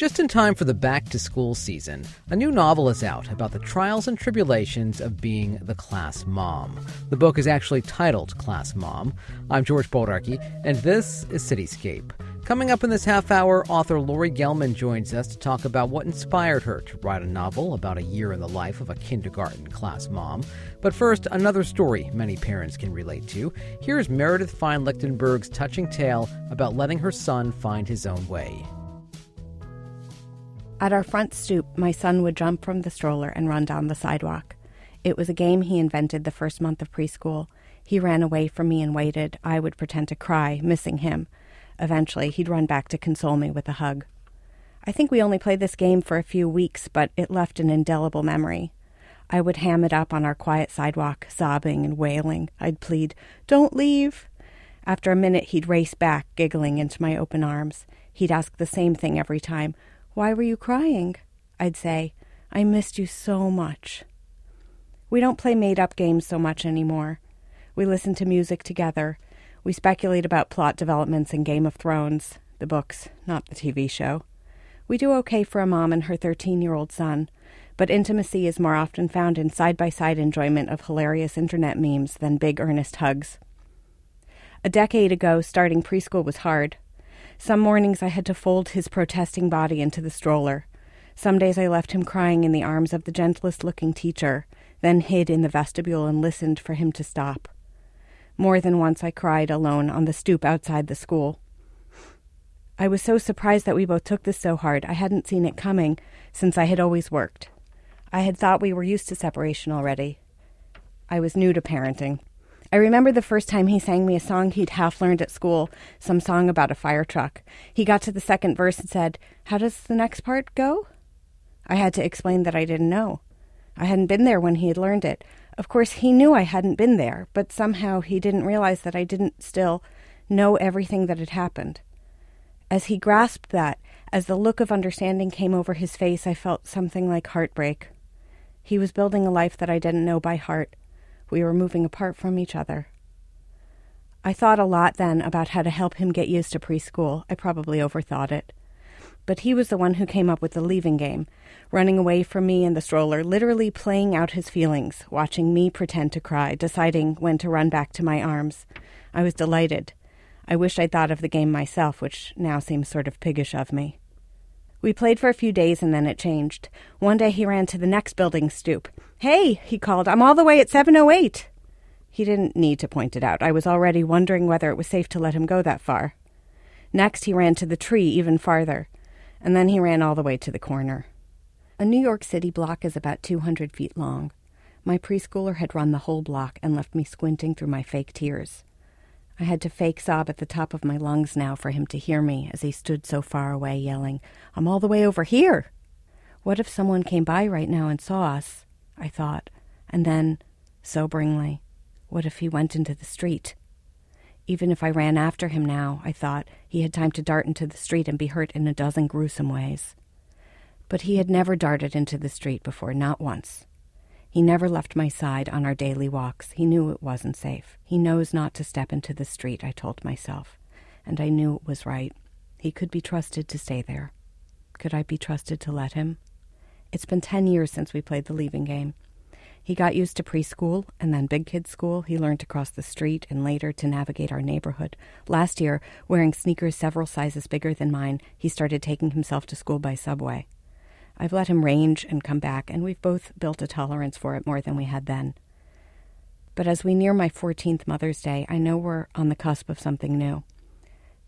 Just in time for the back to school season, a new novel is out about the trials and tribulations of being the class mom. The book is actually titled Class Mom. I'm George Bodarky, and this is Cityscape. Coming up in this half hour, author Laurie Gelman joins us to talk about what inspired her to write a novel about a year in the life of a kindergarten class mom. But first, another story many parents can relate to. Here's Meredith Fein Lichtenberg's touching tale about letting her son find his own way. At our front stoop, my son would jump from the stroller and run down the sidewalk. It was a game he invented the first month of preschool. He ran away from me and waited. I would pretend to cry, missing him. Eventually, he'd run back to console me with a hug. I think we only played this game for a few weeks, but it left an indelible memory. I would ham it up on our quiet sidewalk, sobbing and wailing. I'd plead, Don't leave. After a minute, he'd race back, giggling into my open arms. He'd ask the same thing every time Why were you crying? I'd say, I missed you so much. We don't play made up games so much anymore. We listen to music together. We speculate about plot developments in Game of Thrones, the books, not the TV show. We do okay for a mom and her 13 year old son, but intimacy is more often found in side by side enjoyment of hilarious internet memes than big earnest hugs. A decade ago, starting preschool was hard. Some mornings I had to fold his protesting body into the stroller. Some days I left him crying in the arms of the gentlest looking teacher, then hid in the vestibule and listened for him to stop. More than once I cried alone on the stoop outside the school. I was so surprised that we both took this so hard. I hadn't seen it coming, since I had always worked. I had thought we were used to separation already. I was new to parenting. I remember the first time he sang me a song he'd half learned at school, some song about a fire truck. He got to the second verse and said, How does the next part go? I had to explain that I didn't know. I hadn't been there when he had learned it. Of course, he knew I hadn't been there, but somehow he didn't realize that I didn't still know everything that had happened. As he grasped that, as the look of understanding came over his face, I felt something like heartbreak. He was building a life that I didn't know by heart. We were moving apart from each other. I thought a lot then about how to help him get used to preschool. I probably overthought it. But he was the one who came up with the leaving game, running away from me in the stroller, literally playing out his feelings, watching me pretend to cry, deciding when to run back to my arms. I was delighted. I wish I'd thought of the game myself, which now seems sort of piggish of me. We played for a few days and then it changed. One day he ran to the next building stoop. Hey, he called, I'm all the way at 708. He didn't need to point it out. I was already wondering whether it was safe to let him go that far. Next, he ran to the tree even farther, and then he ran all the way to the corner. A New York City block is about 200 feet long. My preschooler had run the whole block and left me squinting through my fake tears. I had to fake sob at the top of my lungs now for him to hear me as he stood so far away, yelling, I'm all the way over here. What if someone came by right now and saw us? I thought, and then, soberingly, what if he went into the street? Even if I ran after him now, I thought, he had time to dart into the street and be hurt in a dozen gruesome ways. But he had never darted into the street before, not once. He never left my side on our daily walks. He knew it wasn't safe. He knows not to step into the street, I told myself. And I knew it was right. He could be trusted to stay there. Could I be trusted to let him? It's been ten years since we played the leaving game. He got used to preschool and then big kids school. He learned to cross the street and later to navigate our neighborhood. Last year, wearing sneakers several sizes bigger than mine, he started taking himself to school by subway. I've let him range and come back, and we've both built a tolerance for it more than we had then. But as we near my 14th Mother's Day, I know we're on the cusp of something new.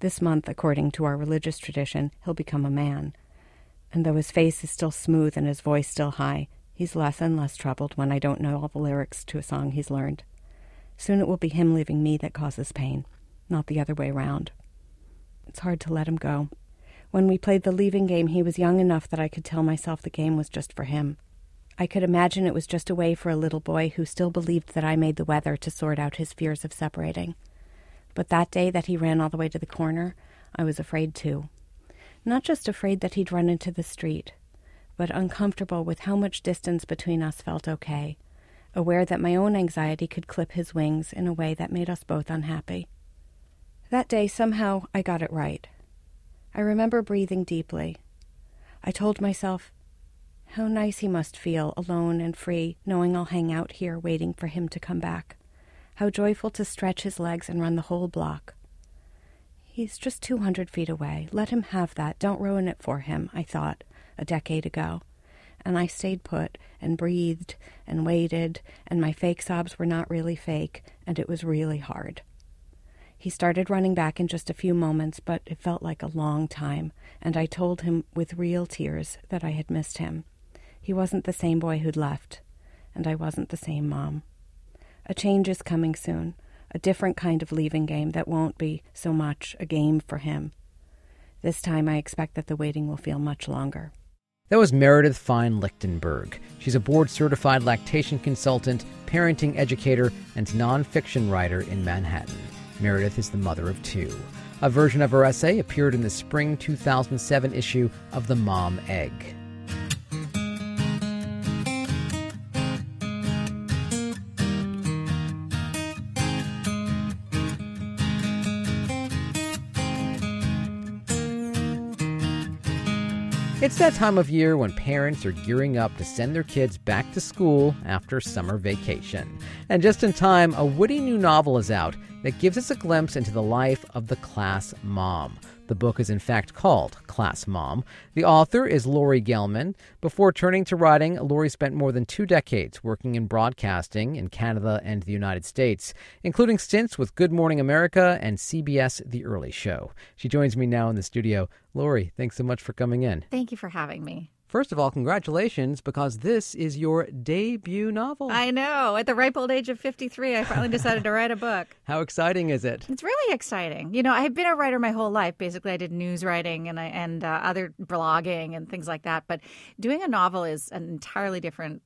This month, according to our religious tradition, he'll become a man. And though his face is still smooth and his voice still high, he's less and less troubled when I don't know all the lyrics to a song he's learned. Soon it will be him leaving me that causes pain, not the other way round. It's hard to let him go. When we played the leaving game, he was young enough that I could tell myself the game was just for him. I could imagine it was just a way for a little boy who still believed that I made the weather to sort out his fears of separating. But that day that he ran all the way to the corner, I was afraid too. Not just afraid that he'd run into the street, but uncomfortable with how much distance between us felt okay, aware that my own anxiety could clip his wings in a way that made us both unhappy. That day, somehow, I got it right. I remember breathing deeply. I told myself, how nice he must feel, alone and free, knowing I'll hang out here waiting for him to come back. How joyful to stretch his legs and run the whole block. He's just 200 feet away. Let him have that. Don't ruin it for him, I thought, a decade ago. And I stayed put and breathed and waited, and my fake sobs were not really fake, and it was really hard. He started running back in just a few moments, but it felt like a long time, and I told him with real tears that I had missed him. He wasn't the same boy who'd left, and I wasn't the same mom. A change is coming soon, a different kind of leaving game that won't be so much a game for him. This time I expect that the waiting will feel much longer. That was Meredith Fein Lichtenberg. She's a board certified lactation consultant, parenting educator, and nonfiction writer in Manhattan. Meredith is the mother of two. A version of her essay appeared in the spring 2007 issue of The Mom Egg. It's that time of year when parents are gearing up to send their kids back to school after summer vacation. And just in time, a witty new novel is out that gives us a glimpse into the life of the class mom. The book is in fact called Class Mom. The author is Laurie Gelman. Before turning to writing, Laurie spent more than two decades working in broadcasting in Canada and the United States, including stints with Good Morning America and CBS The Early Show. She joins me now in the studio. Laurie, thanks so much for coming in. Thank you for having me. First of all, congratulations because this is your debut novel. I know. At the ripe old age of 53, I finally decided to write a book. How exciting is it? It's really exciting. You know, I've been a writer my whole life. Basically, I did news writing and I, and uh, other blogging and things like that. But doing a novel is an entirely different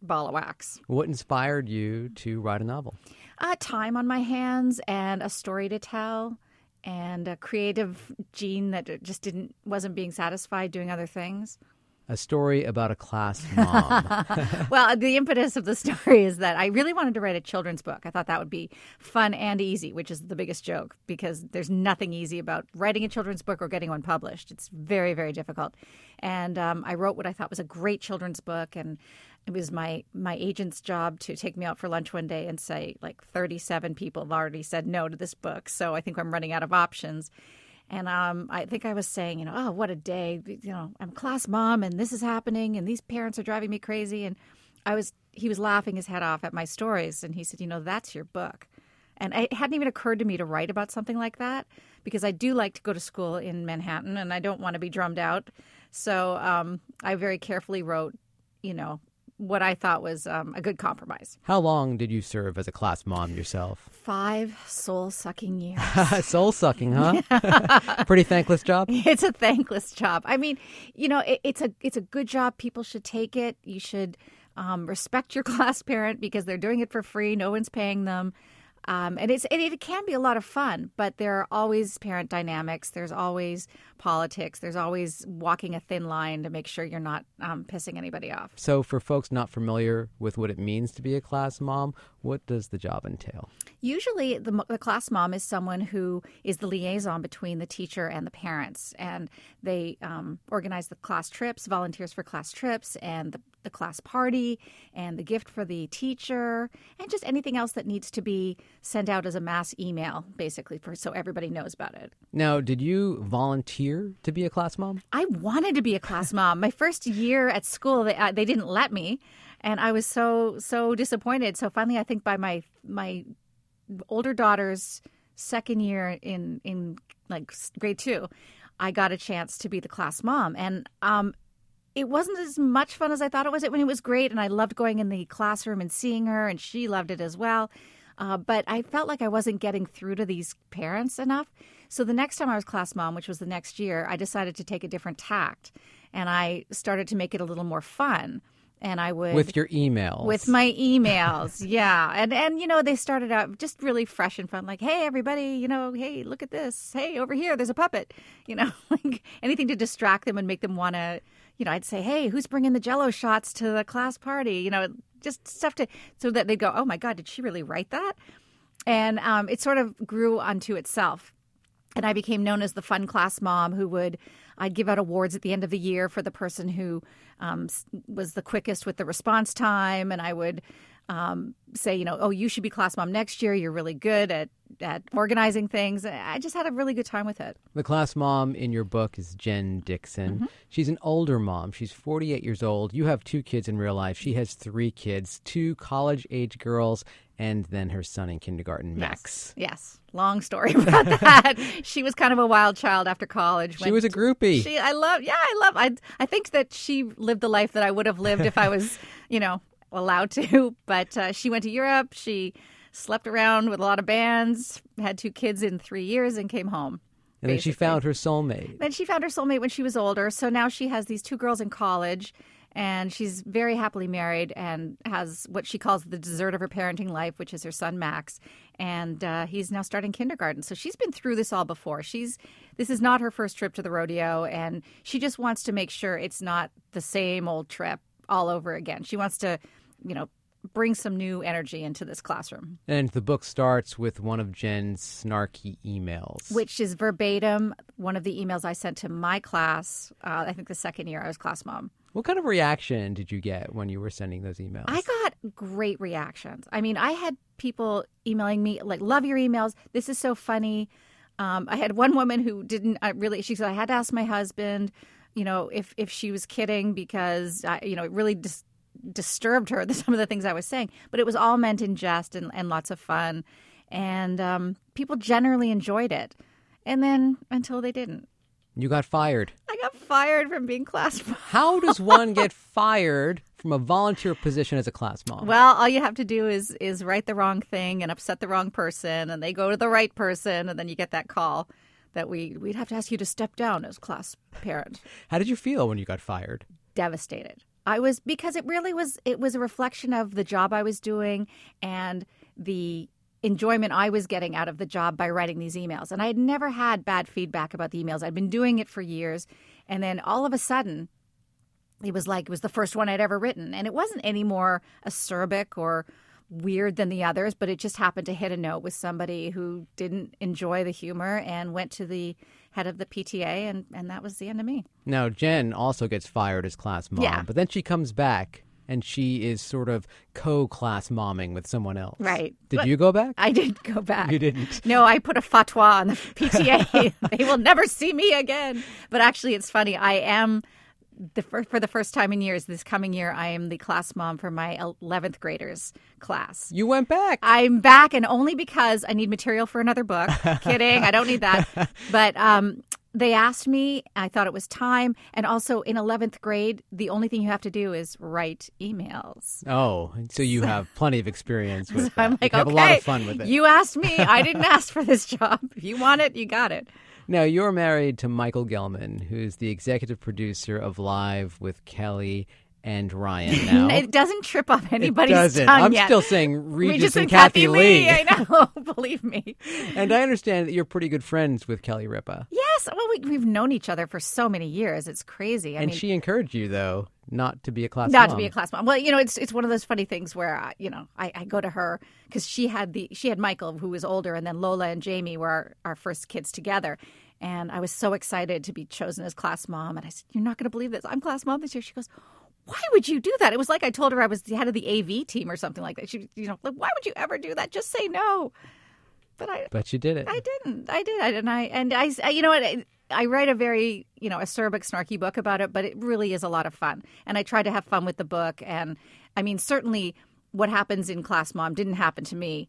ball of wax. What inspired you to write a novel? Uh, time on my hands and a story to tell and a creative gene that just didn't wasn't being satisfied doing other things a story about a class mom. well, the impetus of the story is that I really wanted to write a children's book. I thought that would be fun and easy, which is the biggest joke because there's nothing easy about writing a children's book or getting one published. It's very, very difficult. And um, I wrote what I thought was a great children's book, and it was my my agent's job to take me out for lunch one day and say like 37 people have already said no to this book, so I think I'm running out of options. And um, I think I was saying, you know, oh, what a day. You know, I'm class mom and this is happening and these parents are driving me crazy. And I was, he was laughing his head off at my stories. And he said, you know, that's your book. And it hadn't even occurred to me to write about something like that because I do like to go to school in Manhattan and I don't want to be drummed out. So um, I very carefully wrote, you know, what I thought was um, a good compromise. How long did you serve as a class mom yourself? Five soul sucking years. soul sucking, huh? Pretty thankless job. It's a thankless job. I mean, you know, it, it's a it's a good job. People should take it. You should um, respect your class parent because they're doing it for free. No one's paying them. Um, and it's it, it can be a lot of fun, but there are always parent dynamics. There's always politics. There's always walking a thin line to make sure you're not um, pissing anybody off. So, for folks not familiar with what it means to be a class mom, what does the job entail? Usually, the, the class mom is someone who is the liaison between the teacher and the parents, and they um, organize the class trips, volunteers for class trips, and the, the class party, and the gift for the teacher, and just anything else that needs to be sent out as a mass email, basically, for so everybody knows about it. Now, did you volunteer to be a class mom? I wanted to be a class mom. My first year at school, they, uh, they didn't let me, and I was so so disappointed. So finally, I think by my my older daughter's second year in in like grade two, I got a chance to be the class mom, and um, it wasn't as much fun as I thought it was. It when it was great, and I loved going in the classroom and seeing her, and she loved it as well. Uh, but I felt like I wasn't getting through to these parents enough. So the next time I was class mom, which was the next year, I decided to take a different tact, and I started to make it a little more fun and I would with your emails. With my emails, yeah, and and you know they started out just really fresh and fun, like hey everybody, you know, hey look at this, hey over here there's a puppet, you know, like anything to distract them and make them want to, you know, I'd say hey who's bringing the Jello shots to the class party, you know, just stuff to so that they'd go oh my god did she really write that, and um, it sort of grew onto itself. and I became known as the fun class mom who would I'd give out awards at the end of the year for the person who um, was the quickest with the response time, and I would um, say, you know, oh, you should be class mom next year. You're really good at at organizing things. I just had a really good time with it. The class mom in your book is Jen Dixon. Mm-hmm. She's an older mom. She's 48 years old. You have two kids in real life. She has three kids, two college age girls, and then her son in kindergarten, Max. Yes. yes. Long story about that. she was kind of a wild child after college. She was a groupie. She, I love, yeah, I love, I, I think that she lived the life that I would have lived if I was, you know, allowed to. But uh, she went to Europe. She slept around with a lot of bands, had two kids in three years, and came home. And basically. then she found her soulmate. Then she found her soulmate when she was older. So now she has these two girls in college, and she's very happily married and has what she calls the dessert of her parenting life, which is her son Max. And uh, he's now starting kindergarten. So she's been through this all before. She's this is not her first trip to the rodeo, and she just wants to make sure it's not the same old trip all over again. She wants to, you know, bring some new energy into this classroom. And the book starts with one of Jen's snarky emails, which is verbatim one of the emails I sent to my class. Uh, I think the second year I was class mom. What kind of reaction did you get when you were sending those emails? I got great reactions. I mean, I had people emailing me like, "Love your emails. This is so funny." Um, I had one woman who didn't uh, really. She said, "I had to ask my husband." you know, if if she was kidding because I, you know, it really just disturbed her some of the things I was saying. But it was all meant in jest and, and lots of fun, and um, people generally enjoyed it. And then until they didn't. You got fired. I got fired from being class mom. How does one get fired from a volunteer position as a class mom? Well, all you have to do is is write the wrong thing and upset the wrong person, and they go to the right person, and then you get that call that we we'd have to ask you to step down as class parent. How did you feel when you got fired? Devastated. I was because it really was it was a reflection of the job I was doing and the enjoyment I was getting out of the job by writing these emails. And I had never had bad feedback about the emails. I'd been doing it for years and then all of a sudden it was like it was the first one I'd ever written and it wasn't any more acerbic or weird than the others, but it just happened to hit a note with somebody who didn't enjoy the humor and went to the head of the PTA, and, and that was the end of me. Now, Jen also gets fired as class mom, yeah. but then she comes back and she is sort of co-class momming with someone else. Right. Did but you go back? I didn't go back. You didn't. No, I put a fatwa on the PTA. they will never see me again. But actually, it's funny. I am the for, for the first time in years this coming year i am the class mom for my 11th graders class. You went back. I'm back and only because i need material for another book. Kidding. I don't need that. But um, they asked me i thought it was time and also in 11th grade the only thing you have to do is write emails oh so you have plenty of experience with so i'm like you okay have a lot of fun with it you asked me i didn't ask for this job if you want it you got it now, you're married to Michael Gelman, who's the executive producer of Live with Kelly and Ryan now. it doesn't trip off anybody's it doesn't. tongue I'm yet. still saying Regis, Regis and, and Kathie Lee. Lee. I know, believe me. And I understand that you're pretty good friends with Kelly Ripa. Yes, well, we, have known each other for so many years. It's crazy. I and mean, she encouraged you, though, not to be a class not mom. to be a class mom. Well, you know, it's it's one of those funny things where uh, you know I, I go to her because she had the she had Michael who was older, and then Lola and Jamie were our, our first kids together. And I was so excited to be chosen as class mom. And I said, You're not going to believe this. I'm class mom this year. She goes, Why would you do that? It was like I told her I was the head of the AV team or something like that. She, you know, like, why would you ever do that? Just say no. But I, but you did it. I didn't. I did. I did. and I, and I, you know what? I, I write a very, you know, acerbic, snarky book about it, but it really is a lot of fun. And I try to have fun with the book. And I mean, certainly what happens in Class Mom didn't happen to me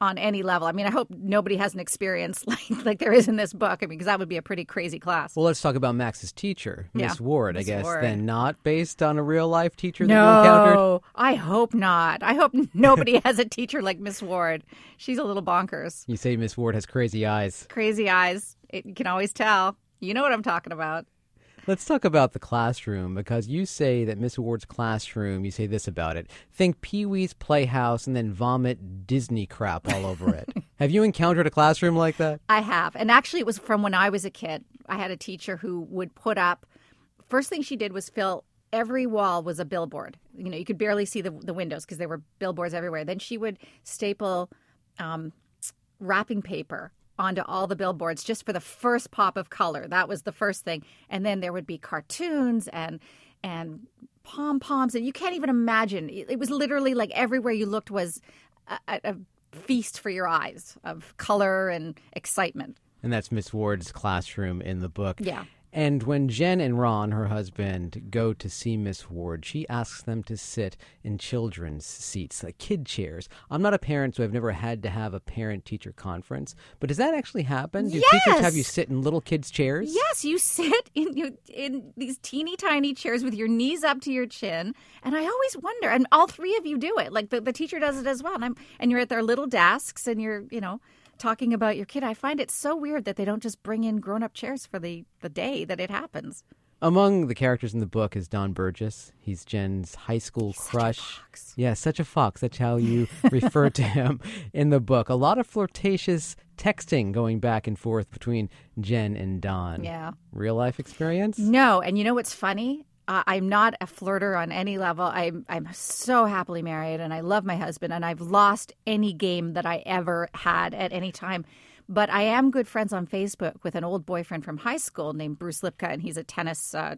on any level. I mean, I hope nobody has an experience like like there is in this book. I mean, because that would be a pretty crazy class. Well, let's talk about Max's teacher, Miss Yeah, Ward. Miss I guess Ward. then not based on a real life teacher that you encountered. No, I hope not. I hope nobody has a teacher like Miss Ward. She's a little bonkers. You say Miss Ward has crazy eyes. Crazy eyes. It, you can always tell. You know what I'm talking about. Let's talk about the classroom because you say that Miss Ward's classroom, you say this about it. Think Pee Wee's Playhouse and then vomit Disney crap all over it. Have you encountered a classroom like that? I have. And actually, it was from when I was a kid. I had a teacher who would put up, first thing she did was fill every wall was a billboard. You know, you could barely see the, the windows because there were billboards everywhere. Then she would staple um, wrapping paper onto all the billboards just for the first pop of color. That was the first thing. And then there would be cartoons and and pom poms, and you can't even imagine. It, was literally like everywhere you looked was a, a feast for your eyes of color and excitement. And that's Miss Ward's classroom in the book. Yeah. And when Jen and Ron, her husband, go to see Miss Ward, she asks them to sit in children's seats, like kid chairs. I'm not a parent, so I've never had to have a parent teacher conference. But does that actually happen? Do Yes! teachers have you sit in little kids' chairs? Yes, you sit in you in these teeny tiny chairs with your knees up to your chin, and I always wonder. And all three of you do it. Like the, the teacher does it as well. And I'm and you're at their little desks, and you're you know talking about your kid. I find it so weird that they don't just bring in grown up chairs for the the day that it happens. Among the characters in the book is Don Burgess. He's Jen's high school crush. fox. Yeah, such a fox. That's how you refer to him in the book. A lot of flirtatious texting going back and forth between Jen and Don. Yeah. Real life experience? No, and you know what's funny? Uh, I'm not a flirter on any level. I'm I'm so happily married, and I love my husband, and I've lost any game that I ever had at any time. But I am good friends on Facebook with an old boyfriend from high school named Bruce Lipka, and he's a tennis uh,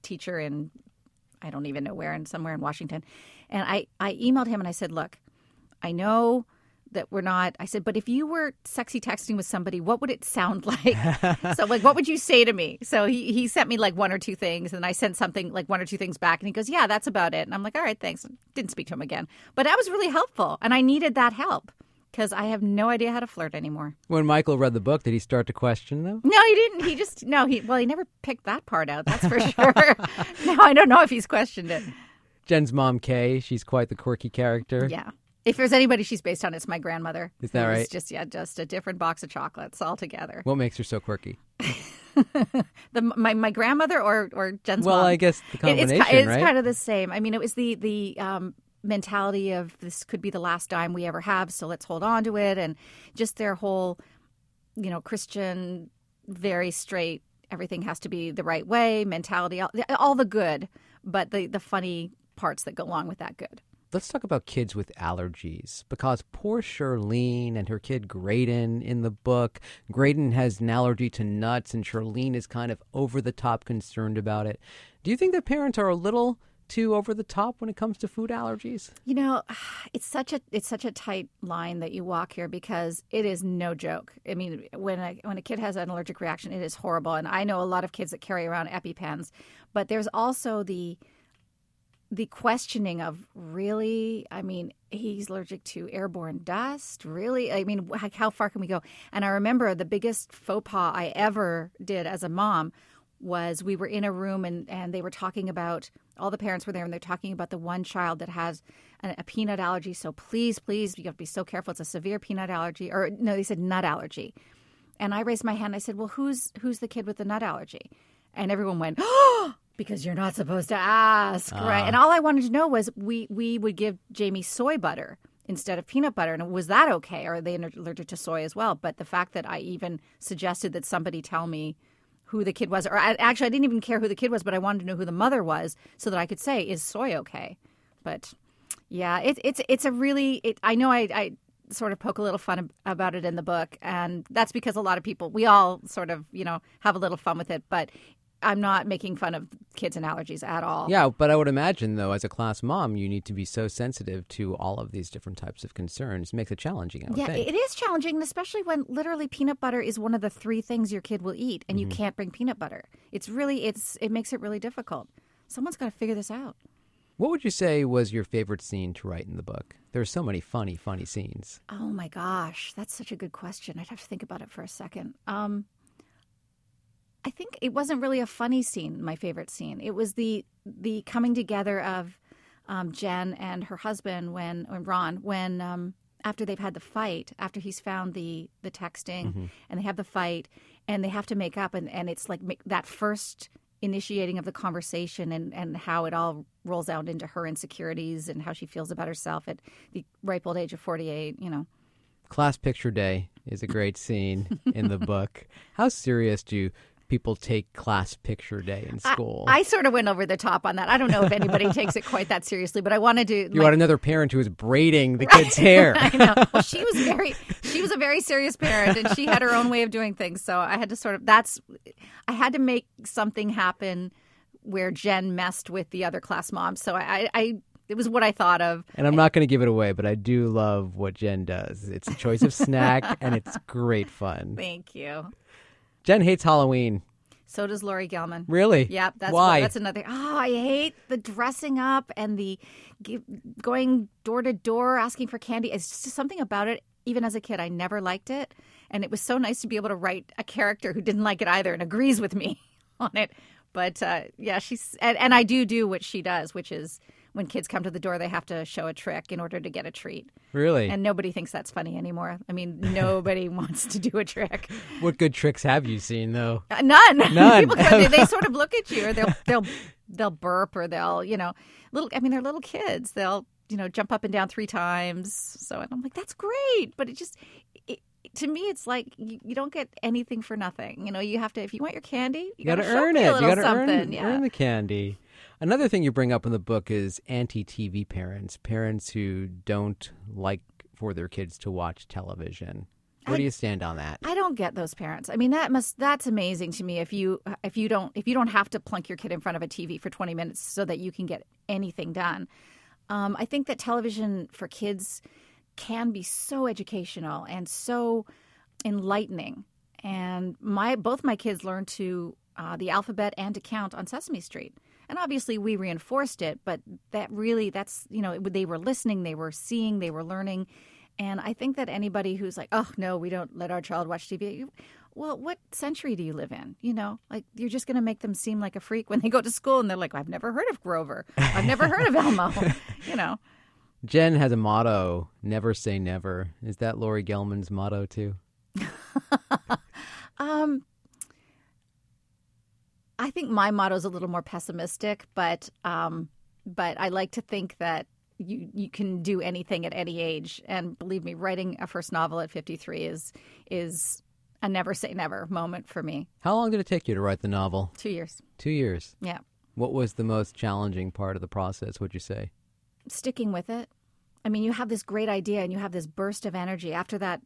teacher in I don't even know where, in somewhere in Washington. And I I emailed him and I said, look, I know that we're not i said but if you were sexy texting with somebody what would it sound like? So like what would you say to me? So he, he sent me like one or two things and i sent something like one or two things back and he goes yeah that's about it. And i'm like all right thanks. Didn't speak to him again. But that was really helpful and i needed that help because i have no idea how to flirt anymore. When Michael read the book, did he start to question them? no he didn't. He just no he well he never picked that part out that's for sure. No i don't know if he's questioned it. Jen's mom, Kay, she's quite the quirky character. yeah if there's anybody she's based on it's my grandmother Is that right? just yeah just a different box of chocolates altogether What makes her so quirky? the my my grandmother or or Jen's Well, mom. I guess the It- it's, it's right? kind of the same. I mean, it was the the um, mentality of this could be the last dime we ever have, so let's hold on to it, and just their whole, you know, Christian, very straight. Everything has to be the right way mentality, all, all the good, but the the funny parts that go along with that good. Let's talk about kids with allergies because poor Charlene and her kid Graydon in the book, Graydon has an allergy to nuts and Charlene is kind of over the top concerned about it. Do you think that parents are a little too over the top when it comes to food allergies? You know, it's such a it's such a tight line that you walk here because it is no joke. I mean, when a when a kid has an allergic reaction, it is horrible. And I know a lot of kids that carry around EpiPens, but there's also the the questioning of really? I mean he's allergic to airborne dust? Really? I mean how, far can we go? And i remember the biggest faux pas i ever did as a mom was we were in a room and, and they were talking about all the parents were there and they're talking about the one child that has a, a peanut allergy. So please please you have to be so careful. It's a severe peanut allergy or no they said nut allergy. And i raised my hand. I said well who's who's the kid with the nut allergy? And everyone went oh because you're not supposed to ask right? And ah. all i wanted to know was we we would give jamie soy butter instead of peanut butter. And was that okay? Or are they allergic to soy as well? But the fact that i even suggested that somebody tell me who the kid was or I, actually i didn't even care who the kid was but i wanted to know who the mother was so that i could say is soy okay? But yeah it, it's it's a really it, i know I, I sort of poke a little fun about it in the book and that's because a lot of people we all sort of you know have a little fun with it. But i'm not making fun of kids and allergies at all Yeah, but I would imagine, though, as a class mom, you need to be so sensitive to all of these different types of concerns. makes it challenging, I would yeah think. it is challenging especially when literally peanut butter is one of the three things your kid will eat and you can't bring peanut butter it's really it's it makes it really difficult someone's got to figure this out What would you say was your favorite scene to write in the book? There are so many funny, funny scenes. Oh my gosh, that's such a good question. I'd have to think about it for a second. Um, I think it wasn't really a funny scene. My favorite scene. It was the the coming together of um, Jen and her husband when or Ron when um, after they've had the fight after he's found the the texting and they have the fight and they have to make up and and it's like that first initiating of the conversation and, and how it all rolls out into her insecurities and how she feels about herself at the ripe old age of 48 you know Class picture day is a great scene in the book. How serious do people take class picture day in school. I, I sort of went over the top on that. I don't know if anybody takes it quite that seriously, but I wanted to. you had another parent who was braiding the kid's hair. I know. Well, she was very, she was a very serious parent, and she had her own way of doing things. So I had to sort of. That's, I had to make something happen where Jen messed with the other class moms. So I, I it was what I thought of. And I'm not going to give it away, but I do love what Jen does. It's a choice of snack, and it's great fun. Thank you. Jen hates Halloween. So does Laurie Gelman. Really? Yeah. That's Why? That's another. Oh, I hate the dressing up and the going door to door asking for candy. It's just something about it. Even as a kid, I never liked it, and it was so nice to be able to write a character who didn't like it either and agrees with me on it. But uh, yeah, she's and, and I do do what she does, which is when kids come to the door, they have to show a trick in order to get a treat. Really? And nobody thinks that's funny anymore. I mean, nobody wants to do a trick. What good tricks have you seen, though? Uh, none. None. People, they, they sort of look at you, or they'll they'll they'll burp, or they'll you know little. I mean, they're little kids. They'll you know jump up and down three times. So and I'm like, that's great, but it just. It, to me, it's like you, you, don't get anything for nothing. You know, you have to if you want your candy, you, you got to earn it. You got to earn, yeah. earn the candy. Another thing you bring up in the book is anti-TV parents, parents who don't like for their kids to watch television. Where I, do you stand on that? I don't get those parents. I mean, that must that's amazing to me. If you if you don't if you don't have to plunk your kid in front of a TV for 20 minutes so that you can get anything done. Um, I think that television for kids can be so educational and so enlightening. And my both my kids learned to uh, the alphabet and to count on Sesame Street. And obviously we reinforced it, but that really that's you know they were listening, they were seeing, they were learning. And I think that anybody who's like, "Oh no, we don't let our child watch TV," you, well, what century do you live in? You know, like you're just going to make them seem like a freak when they go to school and they're like, "I've never heard of Grover. I've never heard of Elmo." you know. Jen has a motto: "Never say never." Is that Laurie Gelman's motto too? um, I think my motto is a little more pessimistic, but um, but I like to think that you you can do anything at any age. And believe me, writing a first novel at 53 is is a never say never moment for me. How long did it take you to write the novel? Two years. Two years. Yeah. What was the most challenging part of the process? Would you say? Sticking with it. I mean, you have this great idea and you have this burst of energy. After that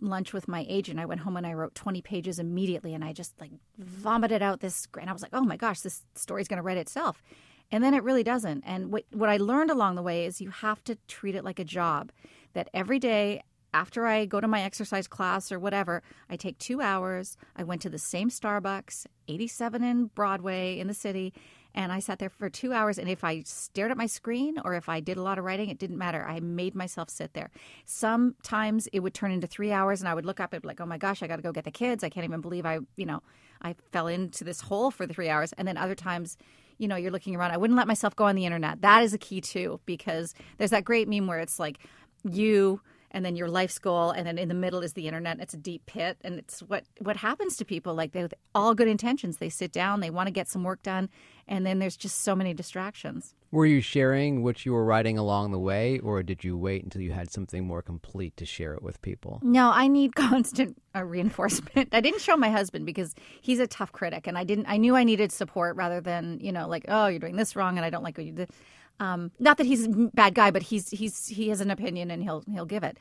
lunch with my agent, I went home and I wrote 20 pages immediately and I just like vomited out this. And I was like, oh my gosh, this story's going to write itself. And then it really doesn't. And what, what I learned along the way is you have to treat it like a job. That every day after I go to my exercise class or whatever, I take two hours. I went to the same Starbucks, 87 in Broadway in the city, and I sat there for two hours. And if I stared at my screen or if I did a lot of writing, it didn't matter. I made myself sit there. Sometimes it would turn into three hours, and I would look up and be like, "Oh my gosh, I got to go get the kids. I can't even believe I, you know, I fell into this hole for the three hours." And then other times you know, you're looking around. I wouldn't let myself go on the internet. That is a key too, because there's that great meme where it's like you and then your life's goal, and then in the middle is the internet. It's a deep pit, and it's what what happens to people. Like they with all good intentions, they sit down, they want to get some work done, and then there's just so many distractions. Were you sharing what you were writing along the way, or did you wait until you had something more complete to share it with people? No, I need constant uh, reinforcement. I didn't show my husband because he's a tough critic, and I didn't. I knew I needed support rather than you know like oh you're doing this wrong and I don't like what you did. Um, not that he's a bad guy, but he's he's he has an opinion and he'll he'll give it.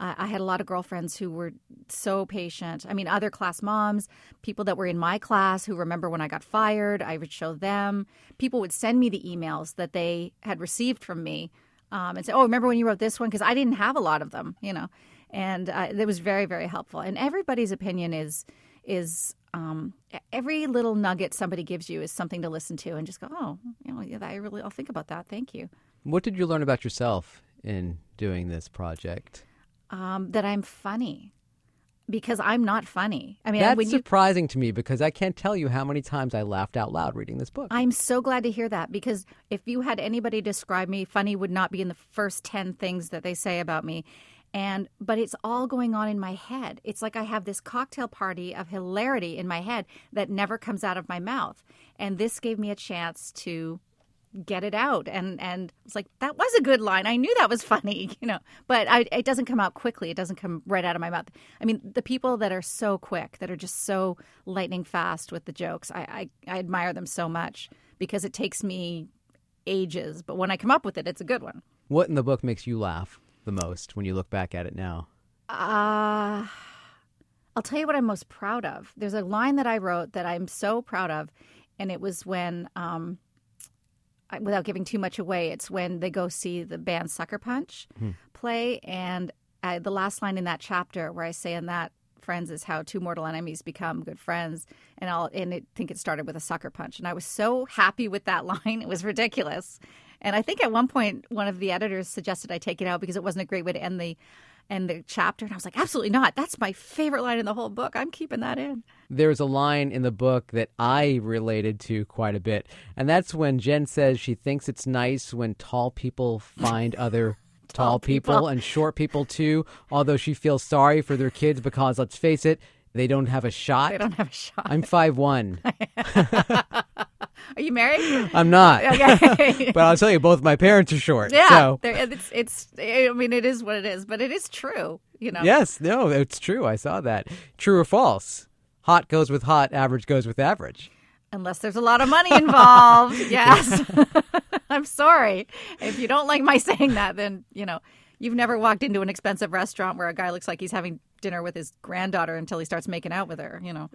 I had a lot of girlfriends who were so patient. I mean, other class moms, people that were in my class who remember when I got fired, I would show them. People would send me the emails that they had received from me um, and say, "Oh, remember when you wrote this one?" Because I didn't have a lot of them, you know, and uh, it was very very helpful. And everybody's opinion is is um, every little nugget somebody gives you is something to listen to and just go, oh, you know, yeah, I really, I'll think about that. Thank you. What did you learn about yourself in doing this project? Um, that I'm funny because I'm not funny. I mean, that's when surprising you, to me because I can't tell you how many times I laughed out loud reading this book. I'm so glad to hear that because if you had anybody describe me, funny would not be in the first 10 things that they say about me and but it's all going on in my head it's like i have this cocktail party of hilarity in my head that never comes out of my mouth and this gave me a chance to get it out. And and it's like that was a good line. I knew that was funny you know. But I, it doesn't come out quickly. It doesn't come right out of my mouth. I mean the people that are so quick that are just so lightning fast with the jokes i i, I admire them so much because it takes me ages. But when i come up with it it's a good one. What in the book makes you laugh the most when you look back at it now? uh I'll tell you what I'm most proud of. There's a line that I wrote that I'm so proud of, and it was when, um, without giving too much away, it's when they go see the band Sucker Punch hmm. play, and I, the last line in that chapter where I say, "And that friends is how two mortal enemies become good friends," and and I think it started with a sucker punch, and I was so happy with that line. It was ridiculous, and I think at one point one of the editors suggested I take it out because it wasn't a great way to end the and the chapter. And I was like, absolutely not. That's my favorite line in the whole book. I'm keeping that in. There's a line in the book that I related to quite a bit, and that's when Jen says she thinks it's nice when tall people find other tall, Tall people. people. and short people too, although she feels sorry for their kids because let's face it, they don't have a shot. I don't have a shot. I'm five one. Are you married? I'm not. Okay. but I'll tell you, both my parents are short. yeah. So there- it's, it's, I mean, it is what it is, but it is true, you know? yes, no, it's true. I saw that. True or false? Hot goes with hot. Average goes with average. Unless there's a lot of money involved. yes. I'm sorry. If you don't like my saying that, then, you know, you've never walked into an expensive restaurant where a guy looks like he's having dinner with his granddaughter until he starts making out with her, you know?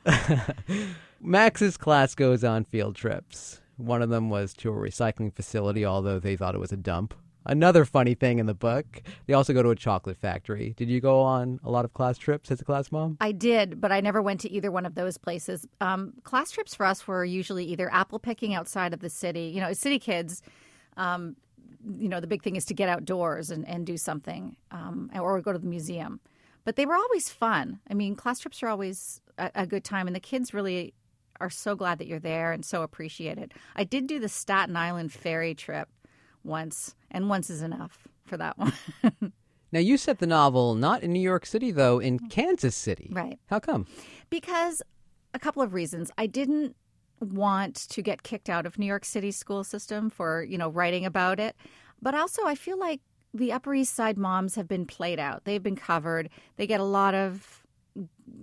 Max's class goes on field trips. One of them was to a recycling facility, although they thought it was a dump. Another funny thing in the book, they also go to a chocolate factory. Did you go on a lot of class trips as a class mom? I did, but I never went to either one of those places. Um, class trips for us were usually either apple picking outside of the city. You know, as city kids, um, you know, the big thing is to get outdoors and, and do something um, or go to the museum. But they were always fun. I mean, class trips are always a, a good time, and the kids really are so glad that you're there and so appreciate it. I did do the Staten Island ferry trip once, and once is enough for that one. Now, you set the novel not in New York City, though, in Kansas City. Right. How come? Because a couple of reasons. I didn't want to get kicked out of New York City school system for, you know, writing about it. But also I feel like the Upper East Side moms have been played out. They've been covered. They get a lot of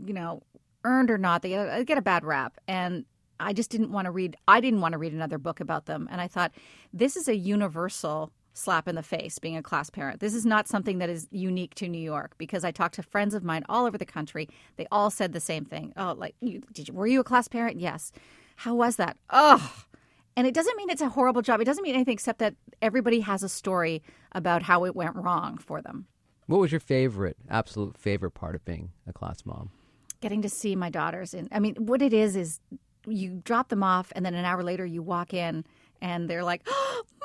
you know, earned or not, they get a, they get a bad rap. And I just didn't want to read I didn't want to read another book about them. And I thought this is a universal slap in the face being a class parent. This is not something that is unique to New York because I talked to friends of mine all over the country. They all said the same thing. Oh, like you, did you were you a class parent? Yes. How was that? Oh. And it doesn't mean it's a horrible job. It doesn't mean anything except that everybody has a story about how it went wrong for them. What was your favorite, absolute favorite part of being a class mom? Getting to see my daughters in I mean, what it is is you drop them off and then an hour later you walk in and they're like, oh,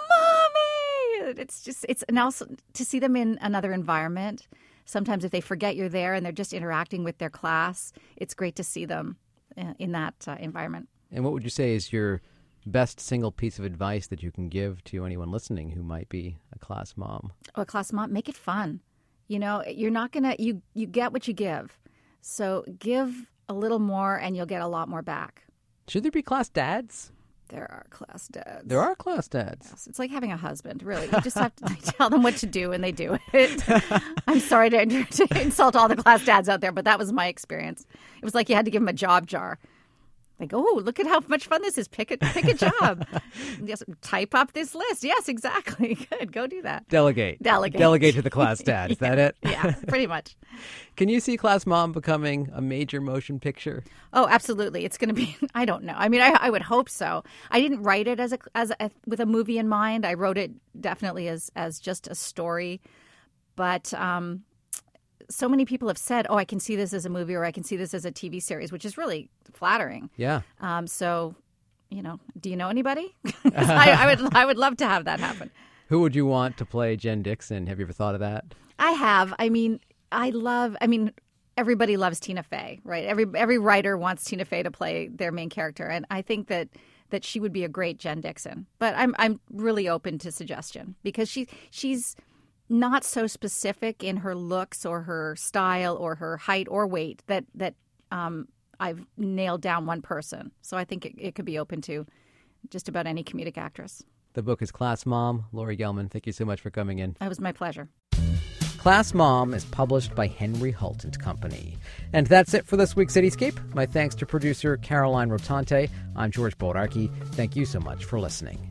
"Mommy!" It's just it's and also to see them in another environment. Sometimes if they forget you're there and they're just interacting with their class, it's great to see them uh, in that uh, environment. And what would you say is your best single piece of advice that you can give to anyone listening who might be a class mom? Oh, a class mom, make it fun. You know, you're not gonna you you get what you give. So give a little more and you'll get a lot more back. Should there be class dads? There are class dads. There are class dads. Yes, It's like having a husband, really. You just have to tell them what to do and they do it. I'm sorry to, to insult all the class dads out there, but that was my experience. It was like you had to give them a job jar. Like, oh, look at how much fun this is. Pick a pick a job. yes, type up this list. Yes, exactly. Good. Go do that. Delegate. Delegate. Delegate to the class dad. Is that it? Yeah, pretty much. Can you see Class Mom becoming a major motion picture? Oh, absolutely. It's going to be. I don't know. I mean, I, I would hope so. I didn't write it as a as a, with a movie in mind. I wrote it definitely as as just a story. But um, so many people have said, "Oh, I can see this as a movie, or I can see this as a TV series," which is really flattering. Yeah. Um, so, you know, do you know anybody? I, I would I would love to have that happen. Who would you want to play Jen Dixon? Have you ever thought of that? I have. I mean, I love. I mean, everybody loves Tina Fey, right? Every every writer wants Tina Fey to play their main character, and I think that that she would be a great Jen Dixon. But I'm I'm really open to suggestion because she she's not so specific in her looks or her style or her height or weight that that um, I've nailed down one person. So I think it, it could be open to just about any comedic actress. The book is Class Mom. Laurie Gelman, thank you so much for coming in. That was my pleasure. Class Mom is published by Henry Holt and Company. And that's it for this week's Cityscape. My thanks to producer Caroline Rotante. I'm George Bodarky. Thank you so much for listening.